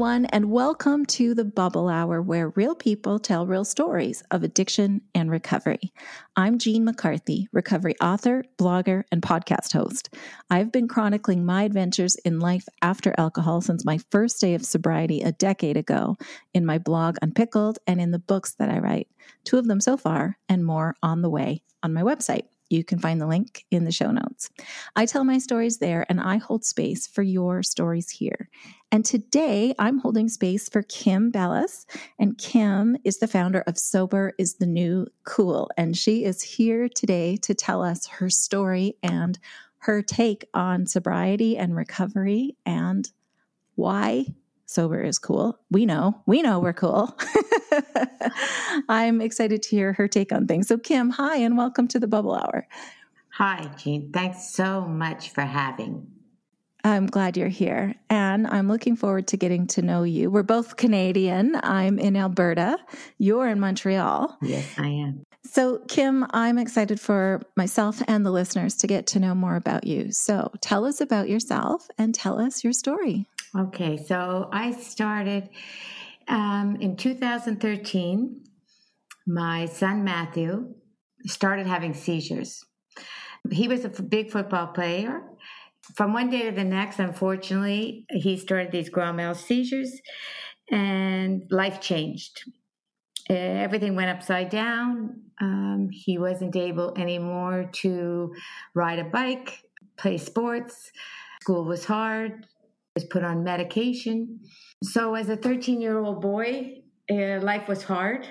everyone, and welcome to the Bubble Hour, where real people tell real stories of addiction and recovery. I'm Jean McCarthy, recovery author, blogger, and podcast host. I've been chronicling my adventures in life after alcohol since my first day of sobriety a decade ago in my blog Unpickled and in the books that I write, two of them so far, and more on the way on my website. You can find the link in the show notes. I tell my stories there and I hold space for your stories here. And today I'm holding space for Kim Bellas. And Kim is the founder of Sober is the New Cool. And she is here today to tell us her story and her take on sobriety and recovery and why sober is cool. We know, we know we're cool. I'm excited to hear her take on things. So, Kim, hi, and welcome to the Bubble Hour. Hi, Jean. Thanks so much for having. I'm glad you're here, and I'm looking forward to getting to know you. We're both Canadian. I'm in Alberta. You're in Montreal. Yes, I am. So, Kim, I'm excited for myself and the listeners to get to know more about you. So, tell us about yourself and tell us your story. Okay, so I started um, in 2013. My son Matthew started having seizures. He was a big football player. From one day to the next, unfortunately, he started these grand mal seizures and life changed. Uh, Everything went upside down. Um, he wasn't able anymore to ride a bike, play sports. School was hard was put on medication. So, as a 13 year old boy, uh, life was hard.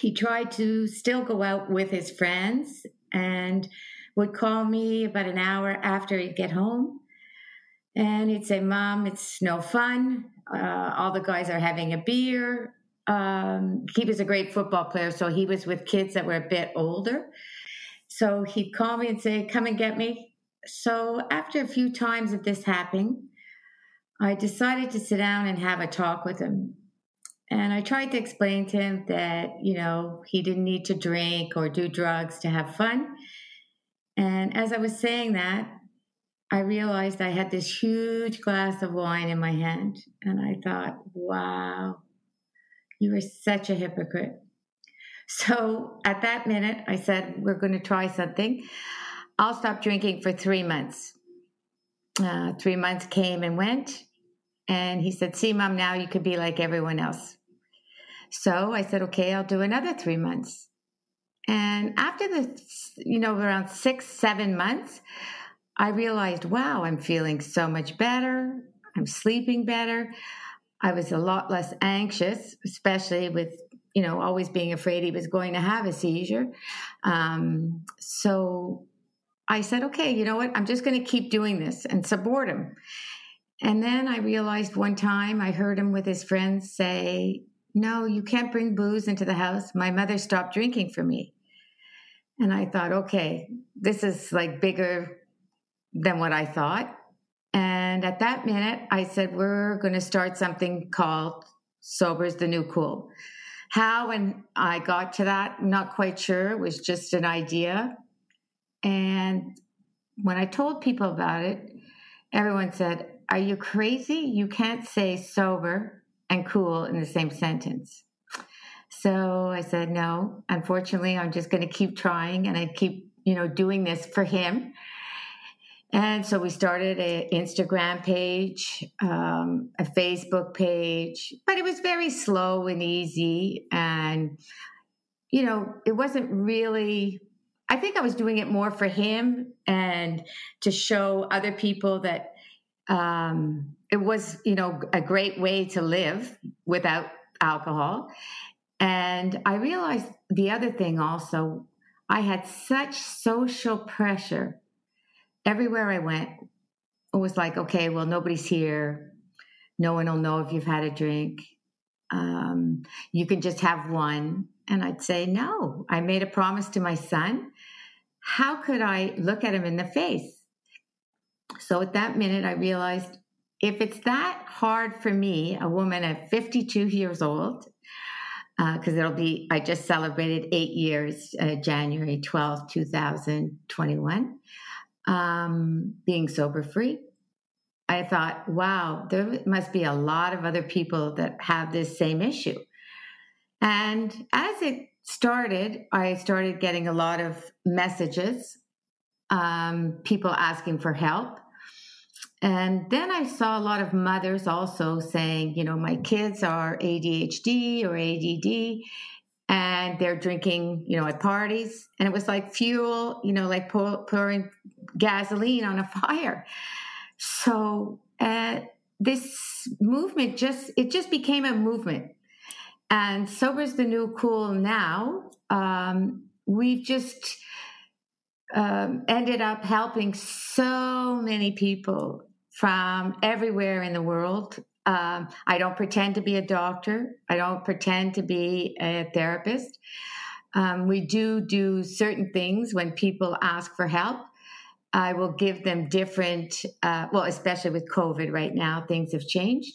He tried to still go out with his friends and would call me about an hour after he'd get home. And he'd say, Mom, it's no fun. Uh, all the guys are having a beer. Um, he was a great football player, so he was with kids that were a bit older. So he'd call me and say, Come and get me. So after a few times of this happening, I decided to sit down and have a talk with him. And I tried to explain to him that, you know, he didn't need to drink or do drugs to have fun. And as I was saying that, I realized I had this huge glass of wine in my hand. And I thought, wow, you are such a hypocrite. So at that minute, I said, we're going to try something. I'll stop drinking for three months. Uh, three months came and went. And he said, See, mom, now you could be like everyone else. So I said, Okay, I'll do another three months. And after the, you know, around six, seven months, I realized, wow, I'm feeling so much better. I'm sleeping better. I was a lot less anxious, especially with, you know, always being afraid he was going to have a seizure. Um, so I said, okay, you know what? I'm just going to keep doing this and support him. And then I realized one time I heard him with his friends say, No, you can't bring booze into the house. My mother stopped drinking for me. And I thought, okay, this is like bigger than what I thought. And at that minute, I said, We're going to start something called Sober's the New Cool. How and I got to that, not quite sure. It was just an idea. And when I told people about it, everyone said, Are you crazy? You can't say sober and cool in the same sentence. So I said, No, unfortunately, I'm just going to keep trying and I keep, you know, doing this for him. And so we started an Instagram page, um, a Facebook page, but it was very slow and easy. And, you know, it wasn't really I think I was doing it more for him and to show other people that um, it was, you know, a great way to live without alcohol. And I realized the other thing also, I had such social pressure everywhere I went. It was like, okay, well, nobody's here. No one will know if you've had a drink. Um, you can just have one. And I'd say, no, I made a promise to my son. How could I look at him in the face? So at that minute, I realized if it's that hard for me, a woman at 52 years old, because uh, it'll be, I just celebrated eight years, uh, January 12th, 2021, um, being sober free. I thought, wow, there must be a lot of other people that have this same issue. And as it started, I started getting a lot of messages, um, people asking for help. And then I saw a lot of mothers also saying, you know, my kids are ADHD or ADD and they're drinking, you know, at parties. And it was like fuel, you know, like pour, pouring gasoline on a fire. So uh, this movement just, it just became a movement. And Sober's the New Cool now. Um, we've just um, ended up helping so many people from everywhere in the world. Um, I don't pretend to be a doctor. I don't pretend to be a therapist. Um, we do do certain things when people ask for help. I will give them different, uh, well, especially with COVID right now, things have changed.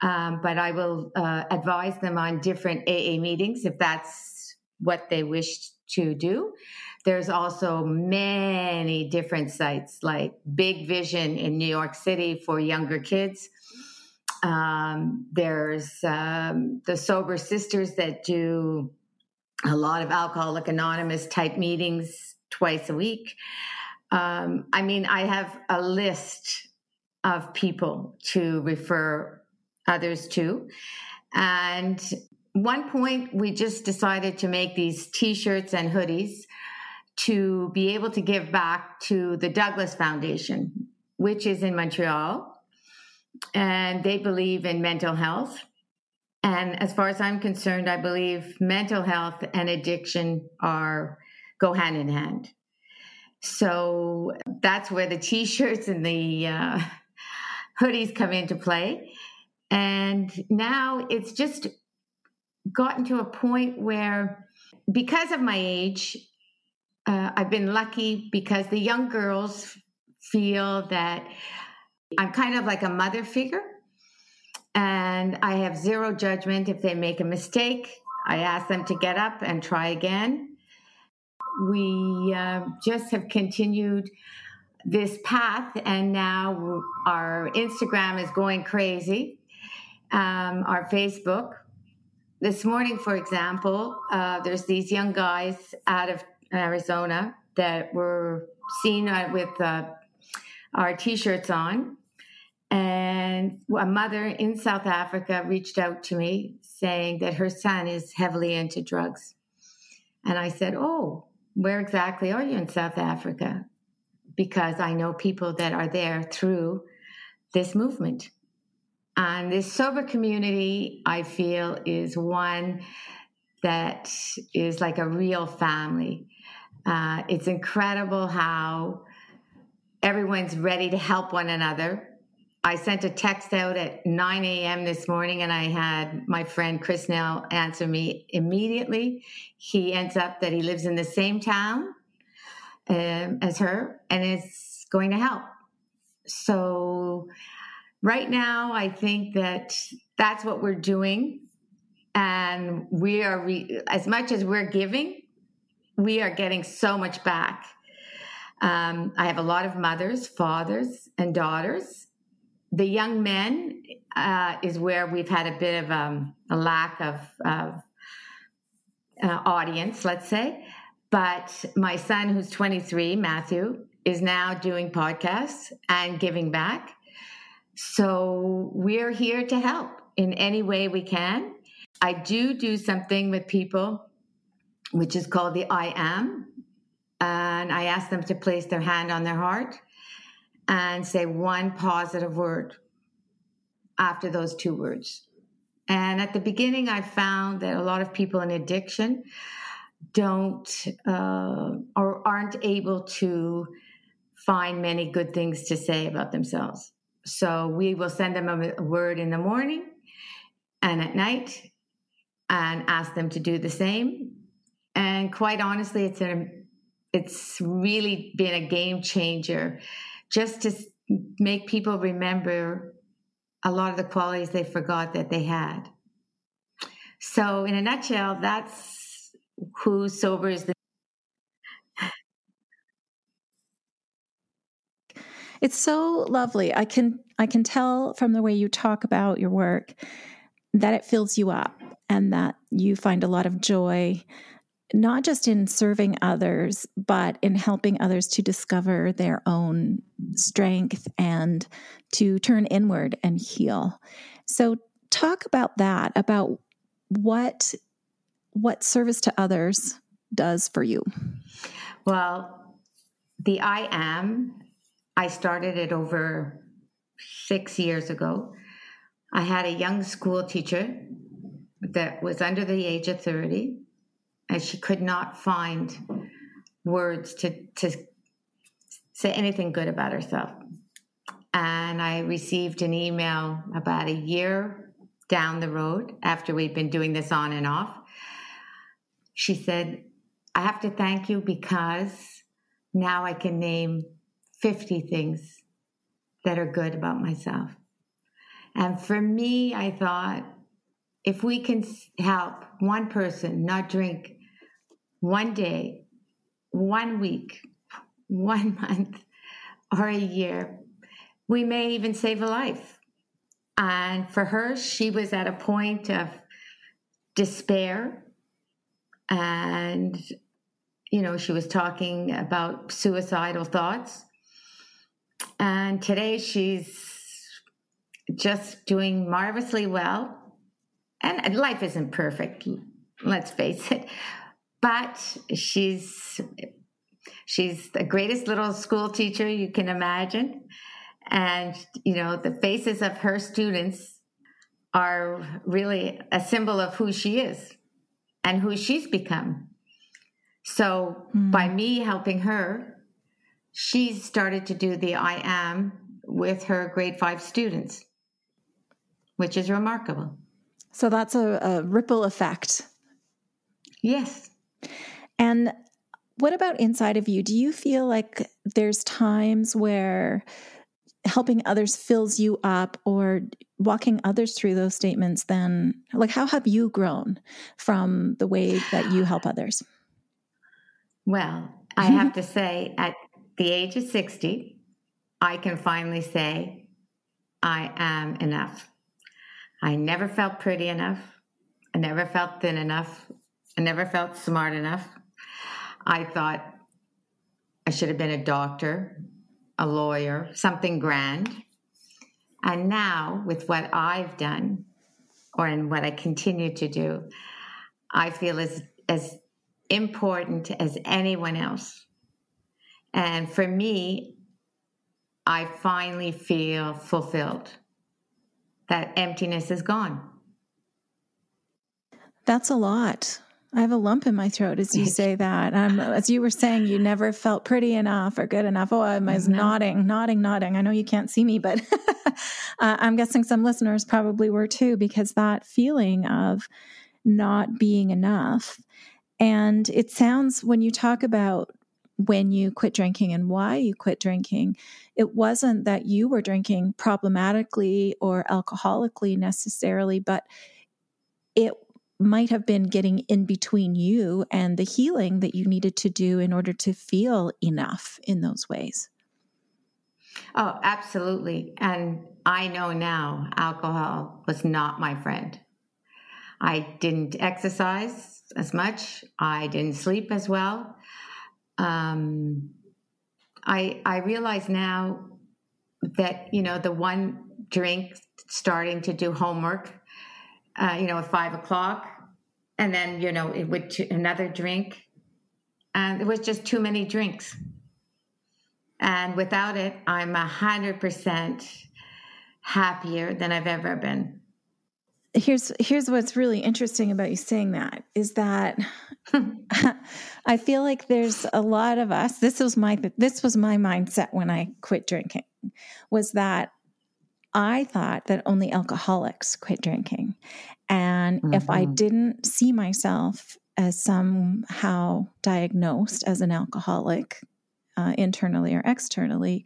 Um, but I will uh, advise them on different AA meetings if that's what they wish to do. There's also many different sites like Big Vision in New York City for younger kids. Um, there's um, the Sober Sisters that do a lot of Alcoholic Anonymous type meetings twice a week. Um, I mean, I have a list of people to refer others to. And one point, we just decided to make these t shirts and hoodies to be able to give back to the Douglas Foundation, which is in Montreal. And they believe in mental health. And as far as I'm concerned, I believe mental health and addiction are go hand in hand. So that's where the t-shirts and the uh, hoodies come into play. And now it's just gotten to a point where, because of my age, uh, I've been lucky because the young girls feel that I'm kind of like a mother figure and I have zero judgment if they make a mistake. I ask them to get up and try again. We uh, just have continued this path, and now our Instagram is going crazy, um, our Facebook. This morning, for example, uh, there's these young guys out of Arizona that were seen with uh, our t-shirts on. And a mother in South Africa reached out to me saying that her son is heavily into drugs. And I said, Oh, where exactly are you in South Africa? Because I know people that are there through this movement. And this sober community, I feel, is one that is like a real family. Uh, it's incredible how everyone's ready to help one another. I sent a text out at 9 a.m. this morning and I had my friend Chris Nell answer me immediately. He ends up that he lives in the same town um, as her and is going to help. So, right now, I think that that's what we're doing. And we are, re- as much as we're giving, we are getting so much back. Um, I have a lot of mothers, fathers, and daughters. The young men uh, is where we've had a bit of um, a lack of, of uh, audience, let's say. But my son, who's 23, Matthew, is now doing podcasts and giving back. So we're here to help in any way we can. I do do something with people which is called the I am. And I ask them to place their hand on their heart and say one positive word after those two words. And at the beginning, I found that a lot of people in addiction don't uh, or aren't able to find many good things to say about themselves. So we will send them a word in the morning and at night and ask them to do the same. And quite honestly, it's a, it's really been a game changer just to make people remember a lot of the qualities they forgot that they had. So, in a nutshell, that's who sobers the. It's so lovely. I can I can tell from the way you talk about your work that it fills you up and that you find a lot of joy not just in serving others, but in helping others to discover their own strength and to turn inward and heal. So, talk about that, about what what service to others does for you. Well, the I am, I started it over six years ago. I had a young school teacher that was under the age of 30 and she could not find words to, to say anything good about herself. And I received an email about a year down the road after we'd been doing this on and off. She said, I have to thank you because now I can name 50 things that are good about myself. And for me, I thought, if we can help one person not drink one day, one week, one month, or a year, we may even save a life. And for her, she was at a point of despair. And, you know, she was talking about suicidal thoughts. And today she's just doing marvelously well and life isn't perfect let's face it but she's she's the greatest little school teacher you can imagine and you know the faces of her students are really a symbol of who she is and who she's become so mm. by me helping her she's started to do the i am with her grade 5 students which is remarkable so that's a, a ripple effect. Yes. And what about inside of you? Do you feel like there's times where helping others fills you up or walking others through those statements then like how have you grown from the way that you help others? Well, I have to say at the age of 60, I can finally say I am enough. I never felt pretty enough. I never felt thin enough. I never felt smart enough. I thought I should have been a doctor, a lawyer, something grand. And now, with what I've done, or in what I continue to do, I feel as as important as anyone else. And for me, I finally feel fulfilled that emptiness is gone. That's a lot. I have a lump in my throat as you say that. Um, as you were saying, you never felt pretty enough or good enough. Oh, I was mm-hmm. nodding, nodding, nodding. I know you can't see me, but uh, I'm guessing some listeners probably were too, because that feeling of not being enough. And it sounds when you talk about when you quit drinking and why you quit drinking, it wasn't that you were drinking problematically or alcoholically necessarily, but it might have been getting in between you and the healing that you needed to do in order to feel enough in those ways. Oh, absolutely. And I know now alcohol was not my friend. I didn't exercise as much, I didn't sleep as well um, I I realize now that you know the one drink starting to do homework, uh, you know, at five o'clock, and then you know it would t- another drink, and it was just too many drinks. And without it, I'm a hundred percent happier than I've ever been. Here's here's what's really interesting about you saying that is that I feel like there's a lot of us this was my this was my mindset when I quit drinking was that I thought that only alcoholics quit drinking And mm-hmm. if I mm-hmm. didn't see myself as somehow diagnosed as an alcoholic, uh, internally or externally,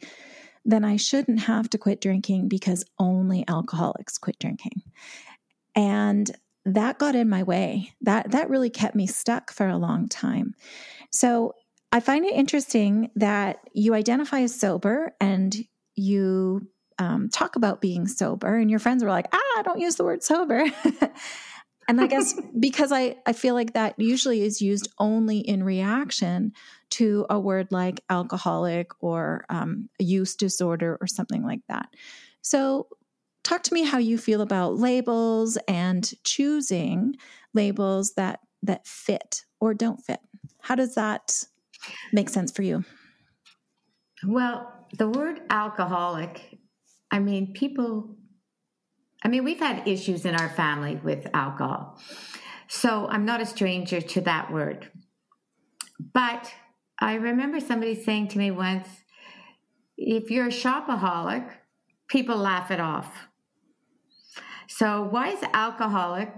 then I shouldn't have to quit drinking because only alcoholics quit drinking. And that got in my way. That that really kept me stuck for a long time. So I find it interesting that you identify as sober and you um, talk about being sober, and your friends were like, "Ah, I don't use the word sober." and I guess because I I feel like that usually is used only in reaction to a word like alcoholic or um, use disorder or something like that. So talk to me how you feel about labels and choosing labels that that fit or don't fit. How does that make sense for you? Well, the word alcoholic, I mean, people, I mean, we've had issues in our family with alcohol. So I'm not a stranger to that word. But I remember somebody saying to me once if you're a shopaholic, people laugh it off. So, why is alcoholic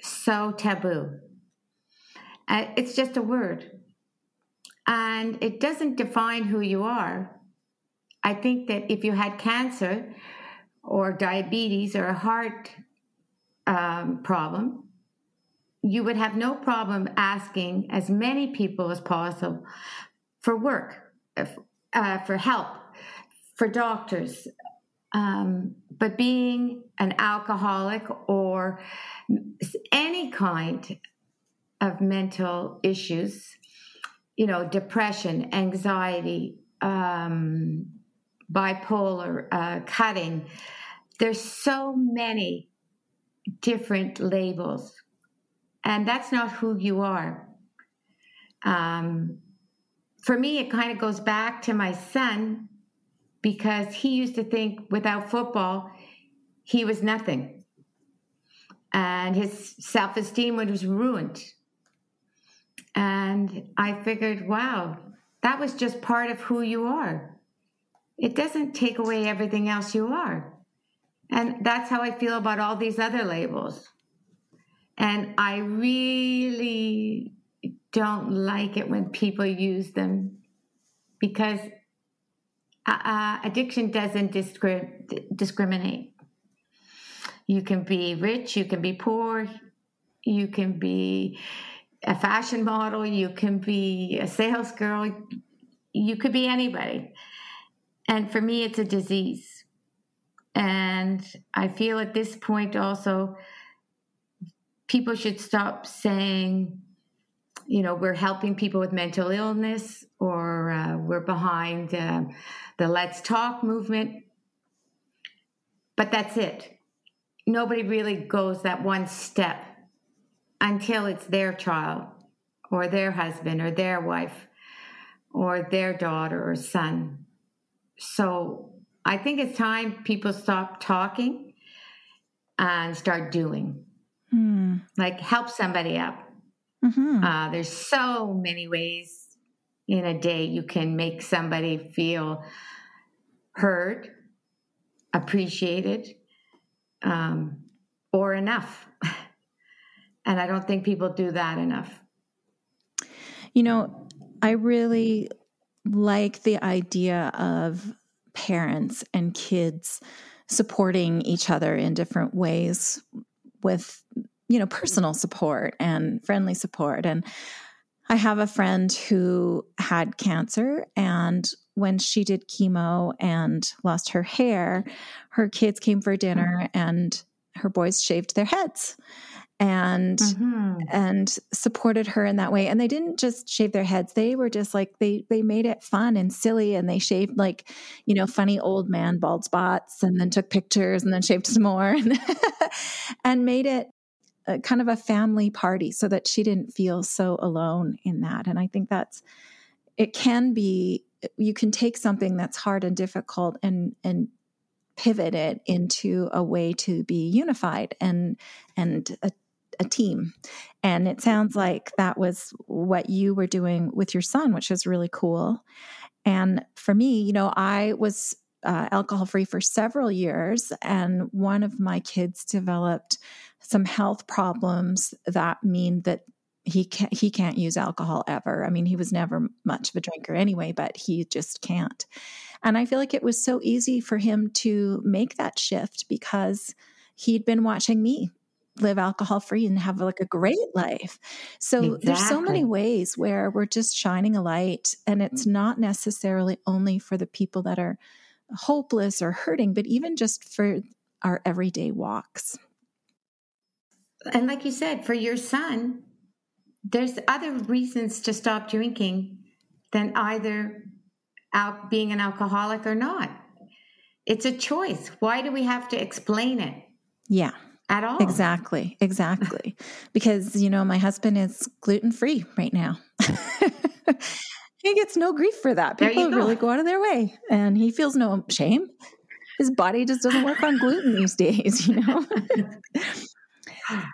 so taboo? Uh, it's just a word. And it doesn't define who you are. I think that if you had cancer or diabetes or a heart um, problem, you would have no problem asking as many people as possible for work, uh, for help, for doctors, um, but being an alcoholic or any kind of mental issues, you know, depression, anxiety, um, bipolar, uh, cutting, there's so many different labels. And that's not who you are. Um, for me, it kind of goes back to my son because he used to think without football, he was nothing. And his self esteem was ruined. And I figured, wow, that was just part of who you are. It doesn't take away everything else you are. And that's how I feel about all these other labels. And I really don't like it when people use them because uh, uh, addiction doesn't discri- discriminate. You can be rich, you can be poor, you can be a fashion model, you can be a sales girl, you could be anybody. And for me, it's a disease. And I feel at this point also, people should stop saying, you know, we're helping people with mental illness or uh, we're behind uh, the Let's Talk movement. But that's it. Nobody really goes that one step until it's their child or their husband or their wife or their daughter or son. So I think it's time people stop talking and start doing. Mm. Like help somebody up. Mm-hmm. Uh, there's so many ways in a day you can make somebody feel heard, appreciated, um, or enough. and I don't think people do that enough. You know, I really like the idea of parents and kids supporting each other in different ways with you know personal support and friendly support. And I have a friend who had cancer, and when she did chemo and lost her hair, her kids came for dinner and her boys shaved their heads and mm-hmm. and supported her in that way and they didn't just shave their heads they were just like they they made it fun and silly and they shaved like you know funny old man bald spots and then took pictures and then shaved some more and, and made it a, kind of a family party so that she didn't feel so alone in that. And I think that's, it can be, you can take something that's hard and difficult and, and pivot it into a way to be unified and, and a, a team. And it sounds like that was what you were doing with your son, which is really cool. And for me, you know, I was uh, alcohol free for several years, and one of my kids developed some health problems that mean that he can't he can't use alcohol ever. I mean, he was never much of a drinker anyway, but he just can't. And I feel like it was so easy for him to make that shift because he'd been watching me live alcohol free and have like a great life. So exactly. there's so many ways where we're just shining a light and it's mm-hmm. not necessarily only for the people that are hopeless or hurting, but even just for our everyday walks. And like you said, for your son, there's other reasons to stop drinking than either out being an alcoholic or not. It's a choice. Why do we have to explain it? Yeah. At all. Exactly. Exactly. because, you know, my husband is gluten free right now. he gets no grief for that. People go. really go out of their way and he feels no shame. His body just doesn't work on gluten these days, you know?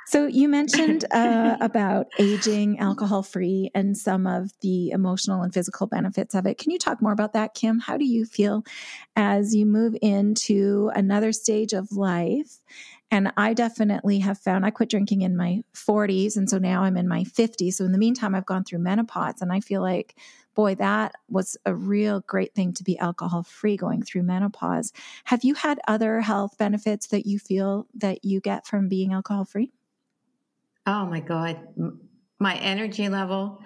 So you mentioned uh, about aging alcohol free and some of the emotional and physical benefits of it. Can you talk more about that, Kim? How do you feel as you move into another stage of life? And I definitely have found I quit drinking in my 40s. And so now I'm in my 50s. So in the meantime, I've gone through menopause and I feel like boy, that was a real great thing to be alcohol free going through menopause. Have you had other health benefits that you feel that you get from being alcohol free? Oh my God. My energy level.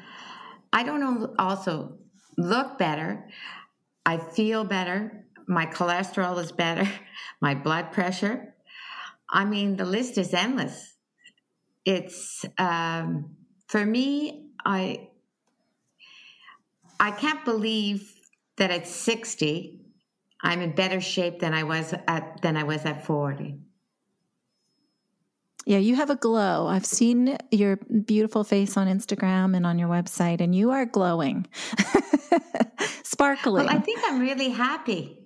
I don't know, also look better. I feel better. My cholesterol is better. My blood pressure. I mean, the list is endless. It's, um, for me, I, I can't believe that at 60, I'm in better shape than I was at than I was at 40. Yeah, you have a glow. I've seen your beautiful face on Instagram and on your website, and you are glowing, sparkling. Well, I think I'm really happy.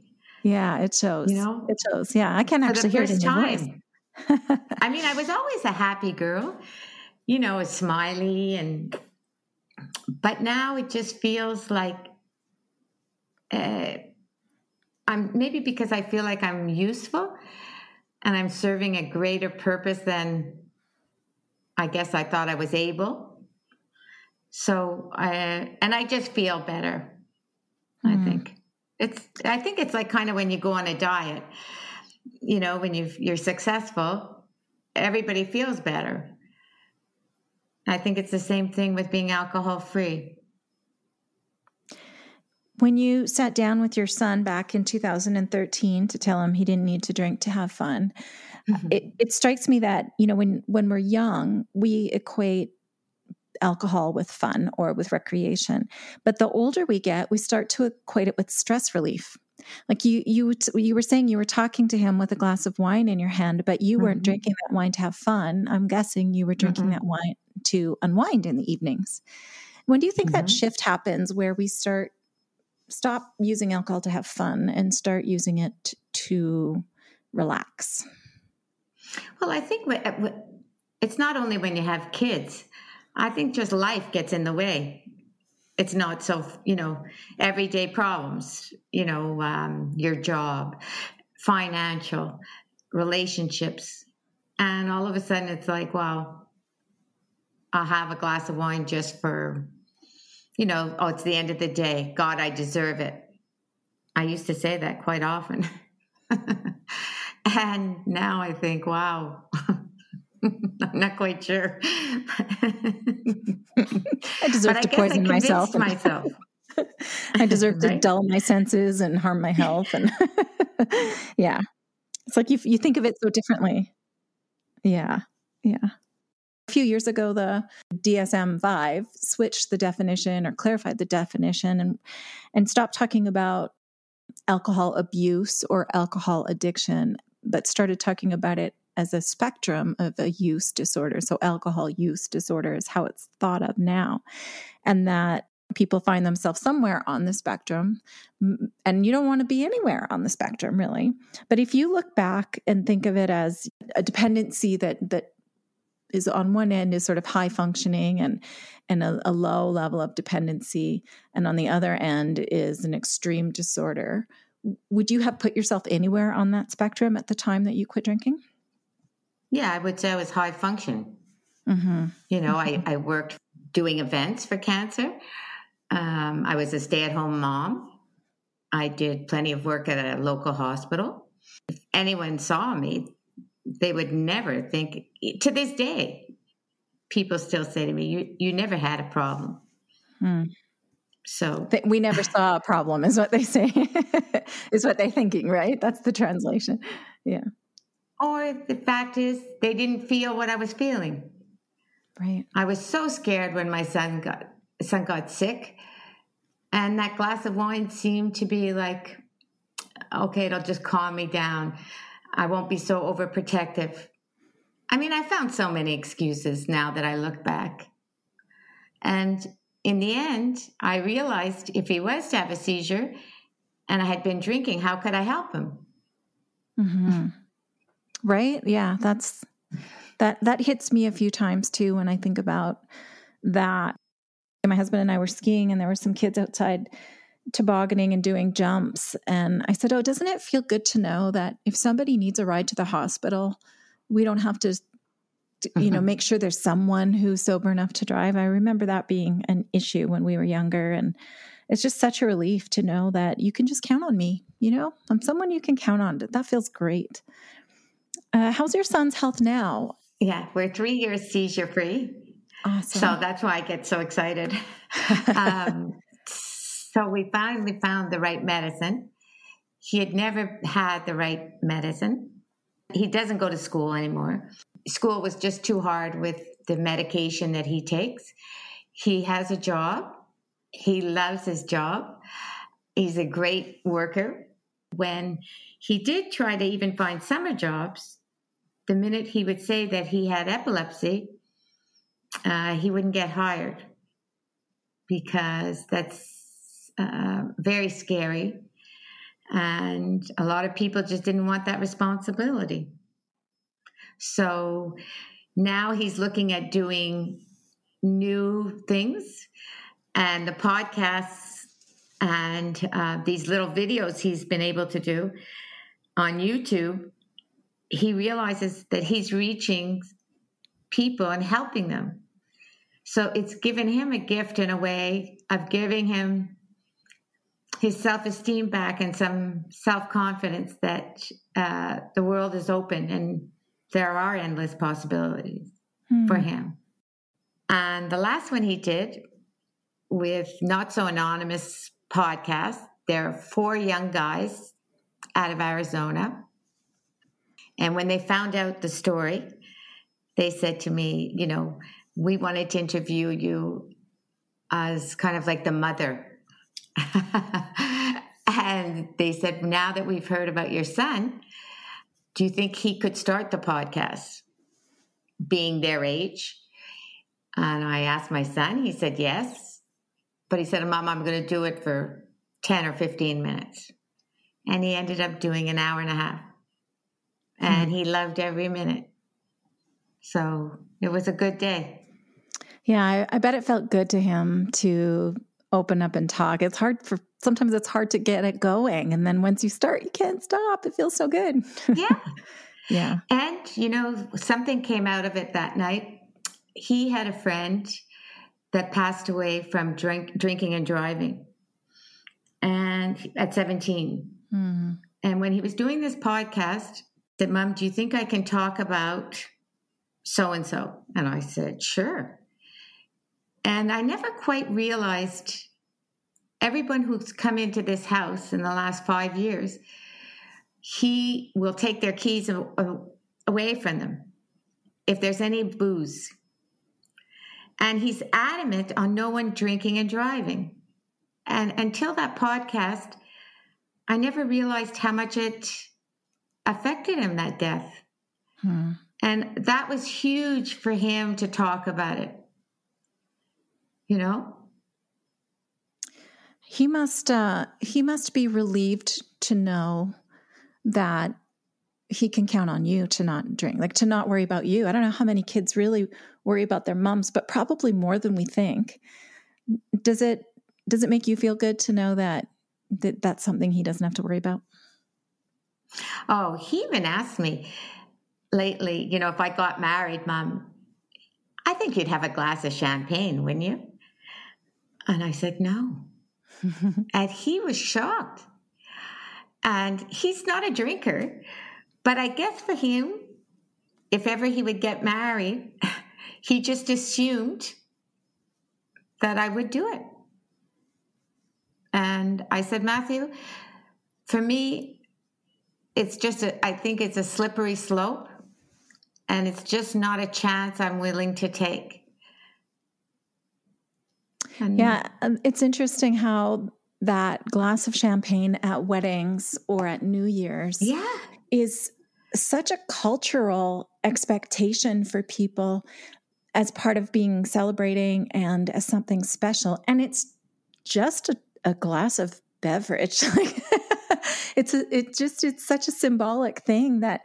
Yeah, it shows. You know, it shows. Yeah, I can actually hear it in time. your voice. I mean, I was always a happy girl, you know, a smiley and but now it just feels like uh, I'm maybe because I feel like I'm useful and I'm serving a greater purpose than I guess I thought I was able. So I and I just feel better. Mm. I hmm. think it's I think it's like kind of when you go on a diet. You know, when you you're successful, everybody feels better. I think it's the same thing with being alcohol free. When you sat down with your son back in 2013 to tell him he didn't need to drink to have fun, mm-hmm. it, it strikes me that, you know, when, when we're young, we equate alcohol with fun or with recreation. But the older we get, we start to equate it with stress relief. Like you, you, you were saying you were talking to him with a glass of wine in your hand, but you weren't mm-hmm. drinking that wine to have fun. I'm guessing you were drinking mm-hmm. that wine to unwind in the evenings. When do you think mm-hmm. that shift happens where we start stop using alcohol to have fun and start using it to relax? Well, I think it's not only when you have kids. I think just life gets in the way. It's not so, you know, everyday problems, you know, um, your job, financial, relationships. And all of a sudden it's like, well, I'll have a glass of wine just for, you know, oh, it's the end of the day. God, I deserve it. I used to say that quite often. and now I think, wow, I'm not quite sure. I deserve but to I poison myself. myself. I deserve right? to dull my senses and harm my health. And yeah, it's like you you think of it so differently. Yeah, yeah. A few years ago, the DSM 5 switched the definition or clarified the definition and, and stopped talking about alcohol abuse or alcohol addiction, but started talking about it as a spectrum of a use disorder. So, alcohol use disorder is how it's thought of now. And that people find themselves somewhere on the spectrum and you don't want to be anywhere on the spectrum really but if you look back and think of it as a dependency that that is on one end is sort of high functioning and and a, a, low level of dependency and on the other end is an extreme disorder would you have put yourself anywhere on that spectrum at the time that you quit drinking Yeah, I would say I was high function. Mm-hmm. You know, mm-hmm. I, I worked doing events for cancer. Um, I was a stay at home mom. I did plenty of work at a local hospital. If anyone saw me, they would never think, to this day, people still say to me, You, you never had a problem. Hmm. So we never saw a problem, is what they say, is what they're thinking, right? That's the translation. Yeah. Or the fact is, they didn't feel what I was feeling. Right. I was so scared when my son got son got sick, and that glass of wine seemed to be like, okay, it'll just calm me down. I won't be so overprotective. I mean, I found so many excuses now that I look back. And in the end, I realized if he was to have a seizure and I had been drinking, how could I help him? Mm-hmm. Right? Yeah, that's that that hits me a few times too when I think about that. My husband and I were skiing and there were some kids outside tobogganing and doing jumps and I said, "Oh, doesn't it feel good to know that if somebody needs a ride to the hospital, we don't have to you know mm-hmm. make sure there's someone who's sober enough to drive i remember that being an issue when we were younger and it's just such a relief to know that you can just count on me you know i'm someone you can count on that feels great uh, how's your son's health now yeah we're three years seizure free awesome. so that's why i get so excited um, so we finally found the right medicine he had never had the right medicine he doesn't go to school anymore school was just too hard with the medication that he takes. He has a job. He loves his job. He's a great worker. When he did try to even find summer jobs, the minute he would say that he had epilepsy, uh, he wouldn't get hired because that's uh, very scary. And a lot of people just didn't want that responsibility. So now he's looking at doing new things and the podcasts and uh, these little videos he's been able to do on YouTube. He realizes that he's reaching people and helping them. So it's given him a gift in a way of giving him his self esteem back and some self confidence that uh, the world is open and there are endless possibilities hmm. for him. And the last one he did with Not So Anonymous podcast, there are four young guys out of Arizona. And when they found out the story, they said to me, you know, we wanted to interview you as kind of like the mother. and they said, now that we've heard about your son, do you think he could start the podcast being their age? And I asked my son, he said yes. But he said, Mom, I'm going to do it for 10 or 15 minutes. And he ended up doing an hour and a half. And he loved every minute. So it was a good day. Yeah, I, I bet it felt good to him to open up and talk. It's hard for sometimes it's hard to get it going. And then once you start, you can't stop. It feels so good. Yeah. yeah. And, you know, something came out of it that night. He had a friend that passed away from drink, drinking and driving and at 17. Mm-hmm. And when he was doing this podcast, said, Mom, do you think I can talk about so and so? And I said, Sure. And I never quite realized everyone who's come into this house in the last five years, he will take their keys away from them if there's any booze. And he's adamant on no one drinking and driving. And until that podcast, I never realized how much it affected him, that death. Hmm. And that was huge for him to talk about it. You know? He must uh, he must be relieved to know that he can count on you to not drink, like to not worry about you. I don't know how many kids really worry about their moms, but probably more than we think. Does it does it make you feel good to know that, that that's something he doesn't have to worry about? Oh, he even asked me, lately, you know, if I got married, mom, I think you'd have a glass of champagne, wouldn't you? And I said, no. and he was shocked. And he's not a drinker, but I guess for him, if ever he would get married, he just assumed that I would do it. And I said, Matthew, for me, it's just, a, I think it's a slippery slope and it's just not a chance I'm willing to take. And yeah, um, it's interesting how that glass of champagne at weddings or at New Year's yeah. is such a cultural expectation for people as part of being celebrating and as something special. And it's just a, a glass of beverage. it's a, it just it's such a symbolic thing that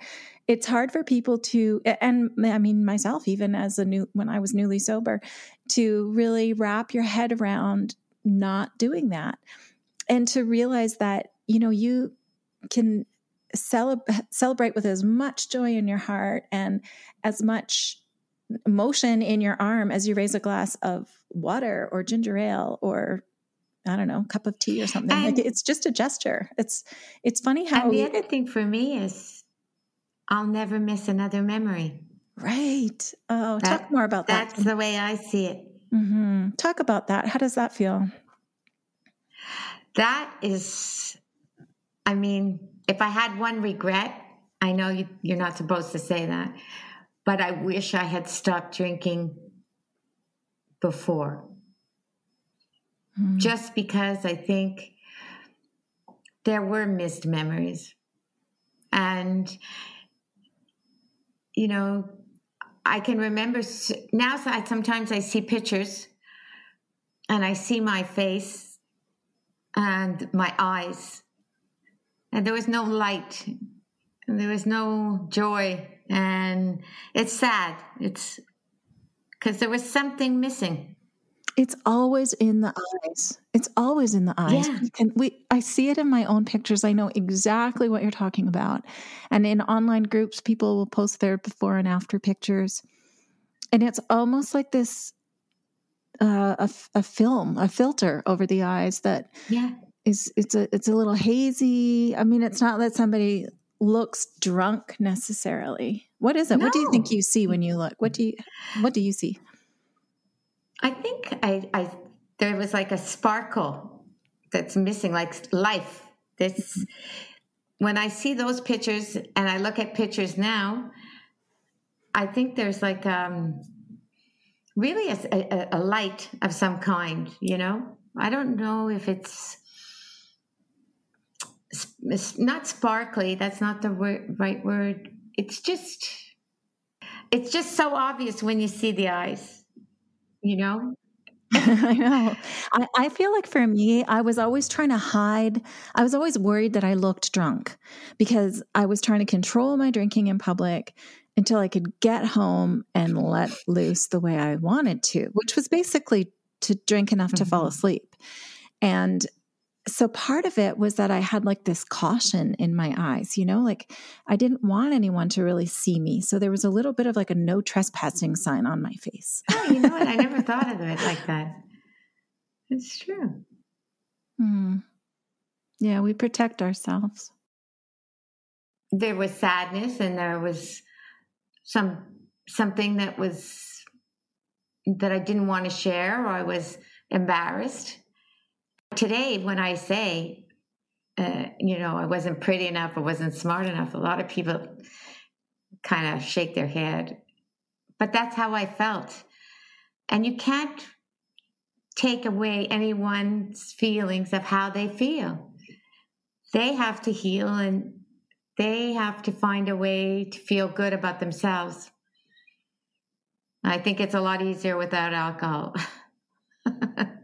it's hard for people to and i mean myself even as a new when i was newly sober to really wrap your head around not doing that and to realize that you know you can celeb- celebrate with as much joy in your heart and as much motion in your arm as you raise a glass of water or ginger ale or I don't know, cup of tea or something. And, like it's just a gesture. It's it's funny how And the other thing for me is I'll never miss another memory. Right. Oh, that, talk more about that. That's the way I see it. Mm-hmm. Talk about that. How does that feel? That is, I mean, if I had one regret, I know you, you're not supposed to say that, but I wish I had stopped drinking before. Mm. Just because I think there were missed memories. And you know, I can remember now. Sometimes I see pictures, and I see my face and my eyes, and there was no light, and there was no joy, and it's sad. It's because there was something missing. It's always in the eyes. It's always in the eyes. Yeah. And we I see it in my own pictures. I know exactly what you're talking about. And in online groups, people will post their before and after pictures. And it's almost like this uh, a, a film, a filter over the eyes that yeah. is it's a it's a little hazy. I mean, it's not that somebody looks drunk necessarily. What is it? No. What do you think you see when you look? What do you what do you see? I think I, I there was like a sparkle that's missing, like life. This when I see those pictures and I look at pictures now, I think there's like um, really a, a, a light of some kind. You know, I don't know if it's it's not sparkly. That's not the word, right word. It's just, it's just so obvious when you see the eyes you know? I know. I, I, feel like for me, I was always trying to hide. I was always worried that I looked drunk because I was trying to control my drinking in public until I could get home and let loose the way I wanted to, which was basically to drink enough mm-hmm. to fall mm-hmm. asleep. And so part of it was that I had like this caution in my eyes, you know, like I didn't want anyone to really see me. So there was a little bit of like a no trespassing sign on my face. Oh, you know what? I never thought of it like that. It's true. Hmm. Yeah, we protect ourselves. There was sadness and there was some something that was that I didn't want to share or I was embarrassed Today, when I say, uh, you know, I wasn't pretty enough, I wasn't smart enough, a lot of people kind of shake their head. But that's how I felt. And you can't take away anyone's feelings of how they feel. They have to heal and they have to find a way to feel good about themselves. I think it's a lot easier without alcohol.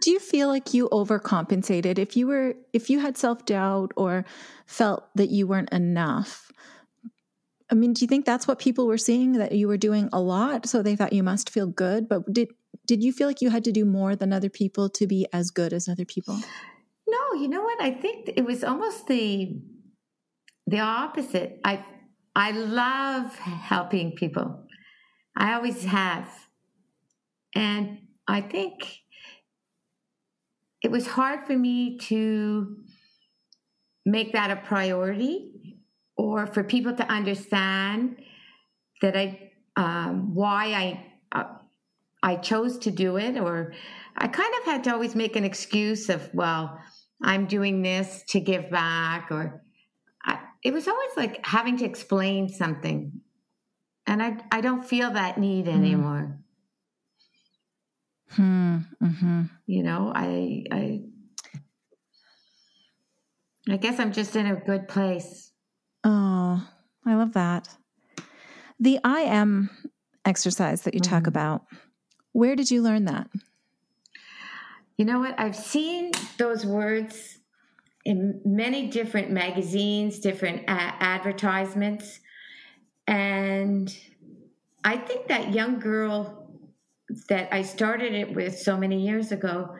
do you feel like you overcompensated? If you were if you had self-doubt or felt that you weren't enough i mean do you think that's what people were seeing that you were doing a lot so they thought you must feel good? But did did you feel like you had to do more than other people to be as good as other people? No you know what? I think it was almost the the opposite. I I love helping people. I always have. And I think it was hard for me to make that a priority or for people to understand that I um, why I uh, I chose to do it or I kind of had to always make an excuse of well I'm doing this to give back or I, it was always like having to explain something and I I don't feel that need mm-hmm. anymore. Hmm. Mm-hmm. You know, I I I guess I'm just in a good place. Oh, I love that. The I am exercise that you mm-hmm. talk about, where did you learn that? You know what? I've seen those words in many different magazines, different advertisements. And I think that young girl that I started it with so many years ago,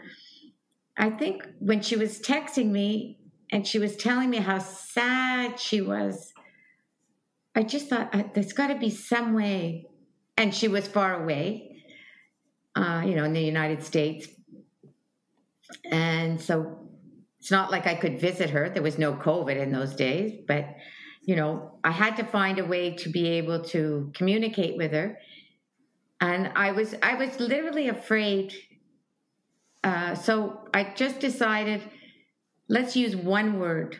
I think when she was texting me and she was telling me how sad she was, I just thought uh, there's got to be some way. And she was far away, uh, you know, in the United States. And so it's not like I could visit her. There was no COVID in those days, but you know, I had to find a way to be able to communicate with her. And I was I was literally afraid. Uh, so I just decided, let's use one word,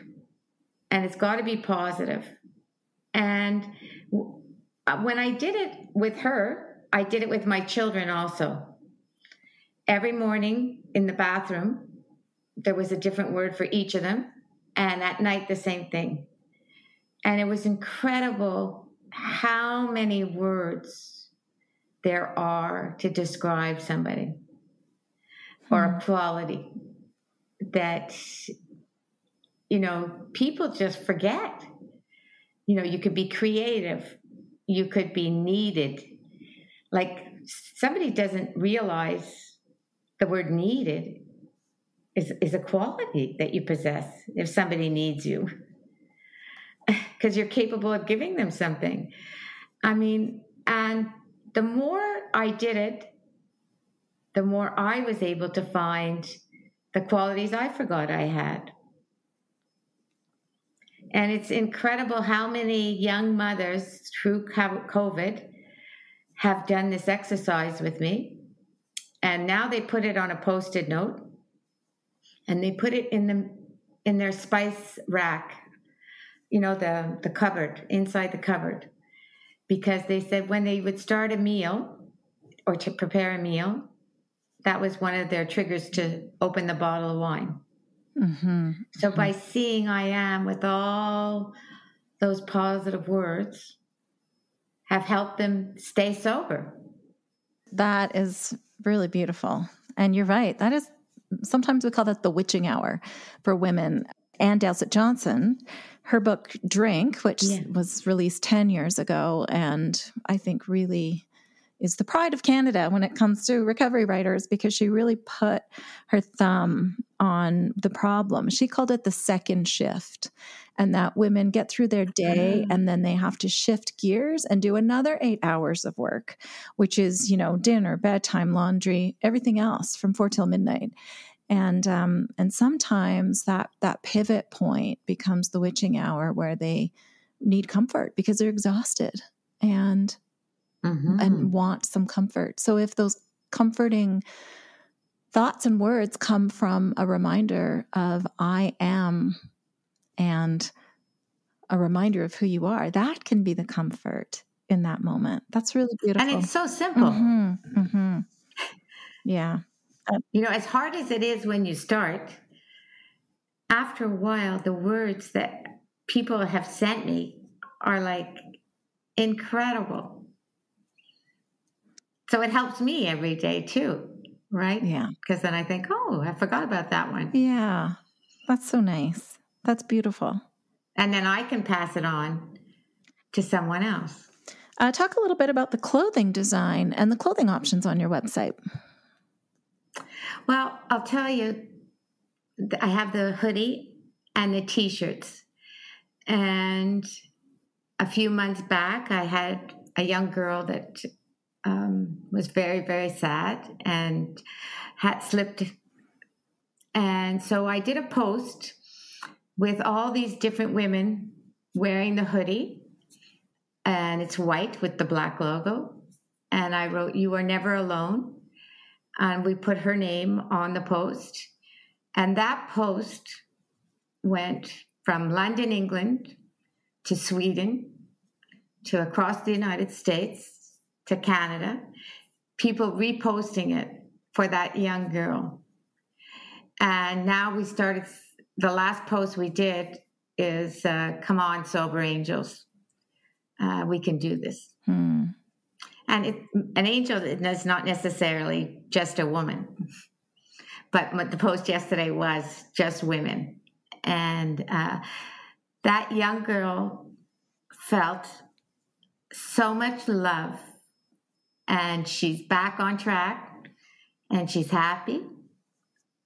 and it's got to be positive. And uh, when I did it with her, I did it with my children also. Every morning in the bathroom, there was a different word for each of them. And at night, the same thing. And it was incredible how many words there are to describe somebody or a hmm. quality that, you know, people just forget. You know, you could be creative, you could be needed. Like somebody doesn't realize the word needed is, is a quality that you possess if somebody needs you because you're capable of giving them something. I mean, and the more I did it, the more I was able to find the qualities I forgot I had. And it's incredible how many young mothers through COVID have done this exercise with me. And now they put it on a post it note and they put it in the in their spice rack you know, the, the cupboard, inside the cupboard, because they said when they would start a meal or to prepare a meal, that was one of their triggers to open the bottle of wine. Mm-hmm. So by seeing I am with all those positive words, have helped them stay sober. That is really beautiful. And you're right. That is sometimes we call that the witching hour for women. Ann Dowsett Johnson her book Drink, which yeah. was released 10 years ago, and I think really is the pride of Canada when it comes to recovery writers because she really put her thumb on the problem. She called it the second shift, and that women get through their day mm. and then they have to shift gears and do another eight hours of work, which is, you know, dinner, bedtime, laundry, everything else from four till midnight and um, and sometimes that that pivot point becomes the witching hour where they need comfort because they're exhausted and mm-hmm. and want some comfort so if those comforting thoughts and words come from a reminder of i am and a reminder of who you are that can be the comfort in that moment that's really beautiful and it's so simple mm-hmm. Mm-hmm. yeah you know, as hard as it is when you start, after a while, the words that people have sent me are like incredible. So it helps me every day too, right? Yeah. Because then I think, oh, I forgot about that one. Yeah. That's so nice. That's beautiful. And then I can pass it on to someone else. Uh, talk a little bit about the clothing design and the clothing options on your website. Well, I'll tell you, I have the hoodie and the t shirts. And a few months back, I had a young girl that um, was very, very sad and had slipped. And so I did a post with all these different women wearing the hoodie, and it's white with the black logo. And I wrote, You are never alone. And we put her name on the post. And that post went from London, England to Sweden to across the United States to Canada, people reposting it for that young girl. And now we started, the last post we did is uh, Come on, Sober Angels. Uh, we can do this. Hmm. And it, an angel is not necessarily just a woman, but the post yesterday was just women. And uh, that young girl felt so much love. And she's back on track. And she's happy.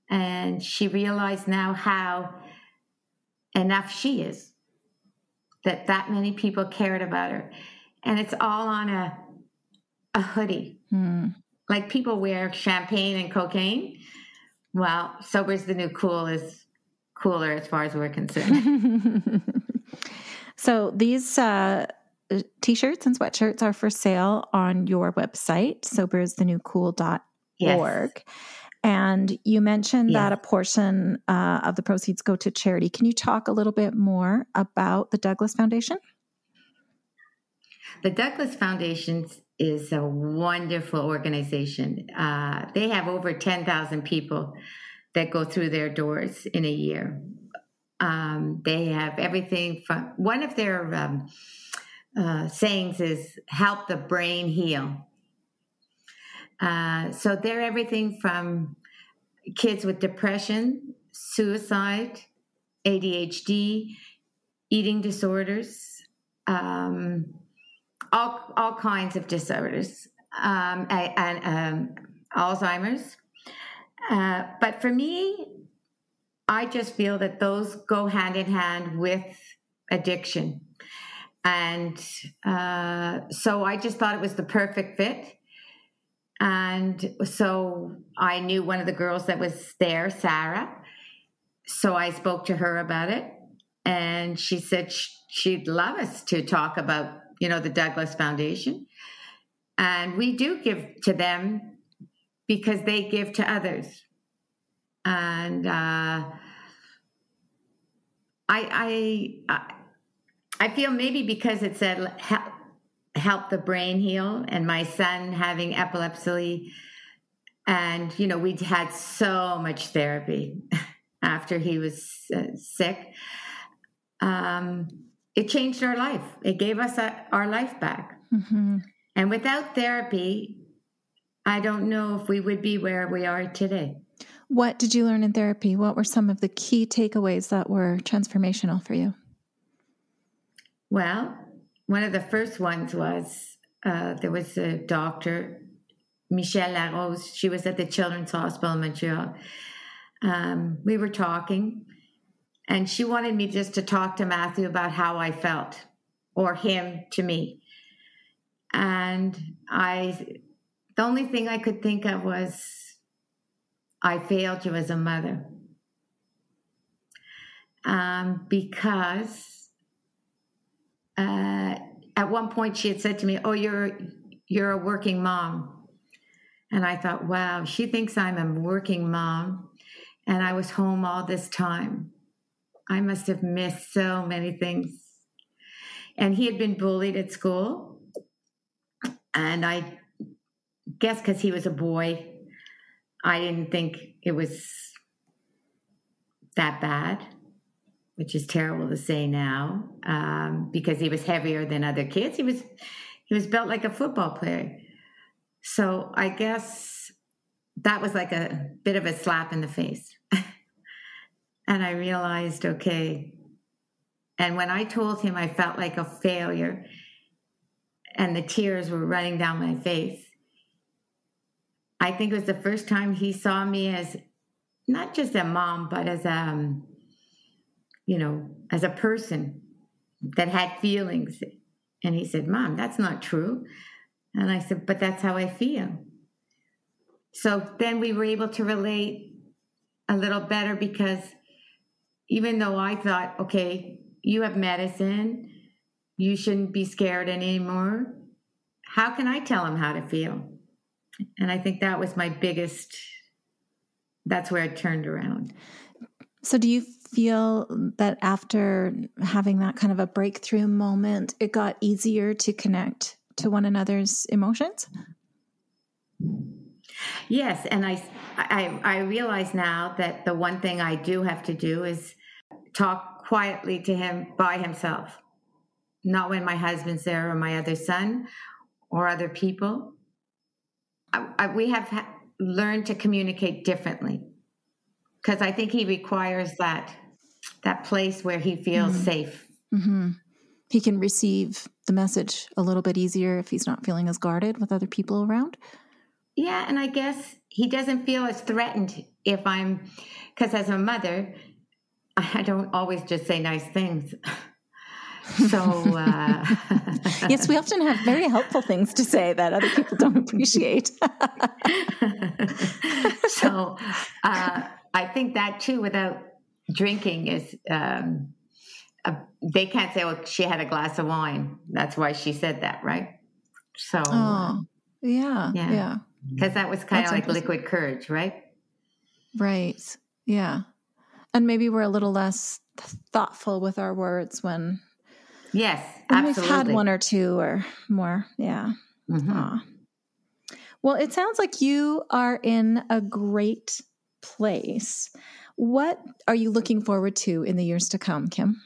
And she realized now how enough she is that that many people cared about her. And it's all on a a hoodie. Mm. Like people wear champagne and cocaine. Well sober's the new cool is cooler as far as we're concerned. So these uh t-shirts and sweatshirts are for sale on your website soberisthenewcool.org yes. and you mentioned yes. that a portion uh, of the proceeds go to charity. Can you talk a little bit more about the douglas foundation? The douglas foundation is a wonderful organization uh, they have over 10000 people that go through their doors in a year um, they have everything from one of their um, uh, sayings is help the brain heal. Uh, so they're everything from kids with depression, suicide, ADHD, eating disorders, um, all all kinds of disorders, um, and, um, Alzheimer's. Uh, but for me, I just feel that those go hand in hand with addiction. And uh, so I just thought it was the perfect fit. And so I knew one of the girls that was there, Sarah. So I spoke to her about it. And she said she'd love us to talk about, you know, the Douglas Foundation. And we do give to them because they give to others. And uh, I, I, I feel maybe because it said help, help the brain heal, and my son having epilepsy, and you know we'd had so much therapy after he was uh, sick. Um, it changed our life. It gave us a, our life back. Mm-hmm. And without therapy, I don't know if we would be where we are today. What did you learn in therapy? What were some of the key takeaways that were transformational for you? Well, one of the first ones was uh, there was a doctor, Michelle Larose. She was at the Children's Hospital in Montreal. Um, we were talking, and she wanted me just to talk to Matthew about how I felt, or him to me. And I, the only thing I could think of was, I failed you as a mother. Um, because uh, at one point she had said to me, "Oh, you're you're a working mom," and I thought, "Wow, she thinks I'm a working mom, and I was home all this time. I must have missed so many things." And he had been bullied at school, and I guess because he was a boy, I didn't think it was that bad which is terrible to say now, um, because he was heavier than other kids. He was he was built like a football player. So I guess that was like a bit of a slap in the face. and I realized, okay. And when I told him I felt like a failure and the tears were running down my face, I think it was the first time he saw me as not just a mom, but as a um, you know, as a person that had feelings And he said, Mom, that's not true. And I said, But that's how I feel. So then we were able to relate a little better because even though I thought, okay, you have medicine, you shouldn't be scared anymore, how can I tell him how to feel? And I think that was my biggest, that's where it turned around. So, do you feel that after having that kind of a breakthrough moment, it got easier to connect to one another's emotions? Yes, and I, I, I realize now that the one thing I do have to do is talk quietly to him by himself, not when my husband's there or my other son or other people. I, I, we have ha- learned to communicate differently because I think he requires that that place where he feels mm-hmm. safe. Mm-hmm. He can receive the message a little bit easier if he's not feeling as guarded with other people around. Yeah, and I guess he doesn't feel as threatened if I'm, because as a mother, I don't always just say nice things. So, uh, yes, we often have very helpful things to say that other people don't appreciate. so, uh, I think that too, without drinking, is um, a, they can't say, well, she had a glass of wine. That's why she said that, right? So, oh, yeah, yeah. yeah. Because that was kind of like liquid courage, right? Right. Yeah. And maybe we're a little less thoughtful with our words when yes when we've had one or two or more. Yeah. Mm-hmm. well it sounds like you are in a great place. What are you looking forward to in the years to come kim?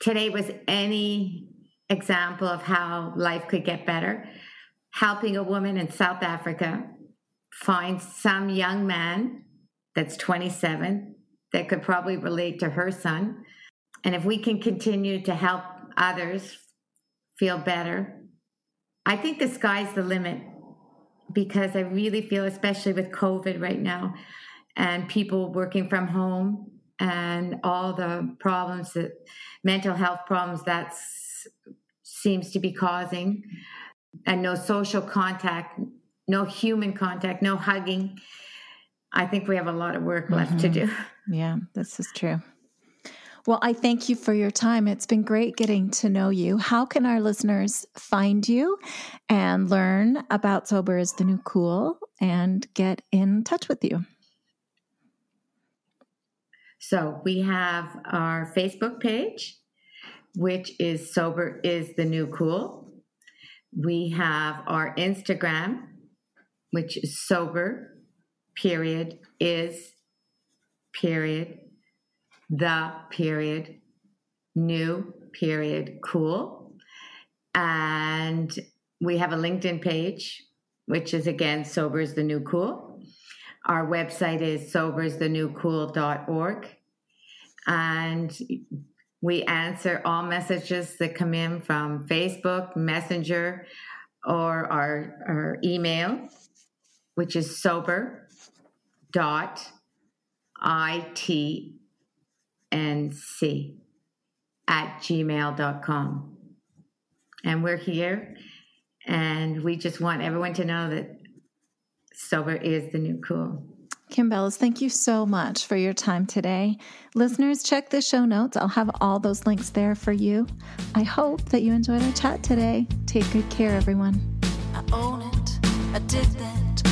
Today was any example of how life could get better. Helping a woman in South Africa find some young man that's 27 that could probably relate to her son. And if we can continue to help others feel better, I think the sky's the limit because I really feel, especially with COVID right now and people working from home and all the problems that mental health problems that seems to be causing and no social contact, no human contact, no hugging. I think we have a lot of work mm-hmm. left to mm-hmm. do. Yeah, this is true. Well, I thank you for your time. It's been great getting to know you. How can our listeners find you and learn about Sober is the New Cool and get in touch with you? So we have our Facebook page, which is Sober is the New Cool. We have our Instagram, which is sober, period, is, period, the, period, new, period, cool. And we have a LinkedIn page, which is again, Sober is the New Cool. Our website is soberisthenewcool.org. And we answer all messages that come in from Facebook, Messenger, or our, our email, which is sober dot itnc at gmail.com. And we're here, and we just want everyone to know that sober is the new cool. Kim Bellas, thank you so much for your time today. Listeners, check the show notes. I'll have all those links there for you. I hope that you enjoyed our chat today. Take good care, everyone. I own it, I did that.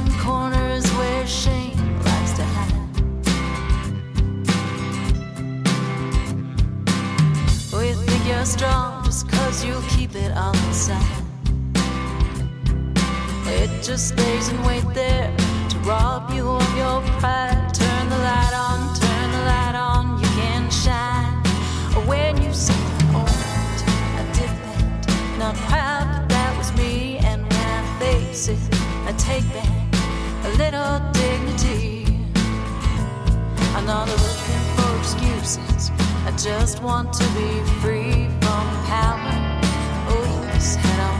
just stays and wait there to rob you of your pride. Turn the light on, turn the light on, you can shine. When you see the old, I did that, and I'm proud that that was me. And when I face it, I take back a little dignity. I'm not looking for excuses. I just want to be free from power. Oh, yes, head on.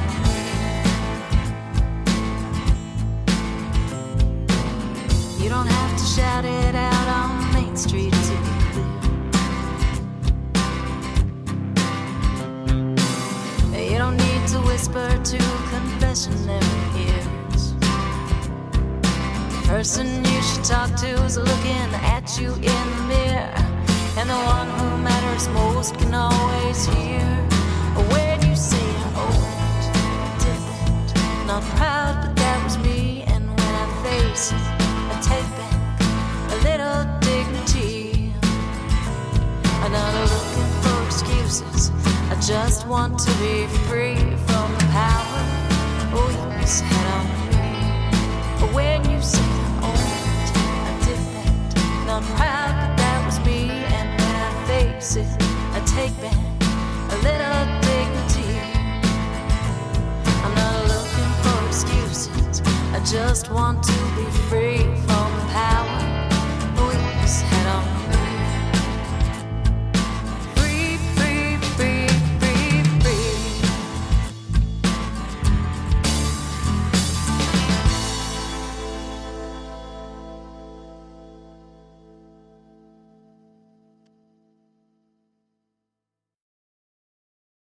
Don't have to shout it out on Main Street. You don't need to whisper to confessionary ears. Person you should talk to is looking at you in the mirror, and the one who matters most can always hear when you say, "Oh, did? Not proud, but that was me, and when I face it, excuses. I just want to be free from the power. Oh, yes, head on me. But when you say, oh, I did that, not proud, but that was me. And when I face it, I take back a little dignity. I'm not looking for excuses. I just want to be free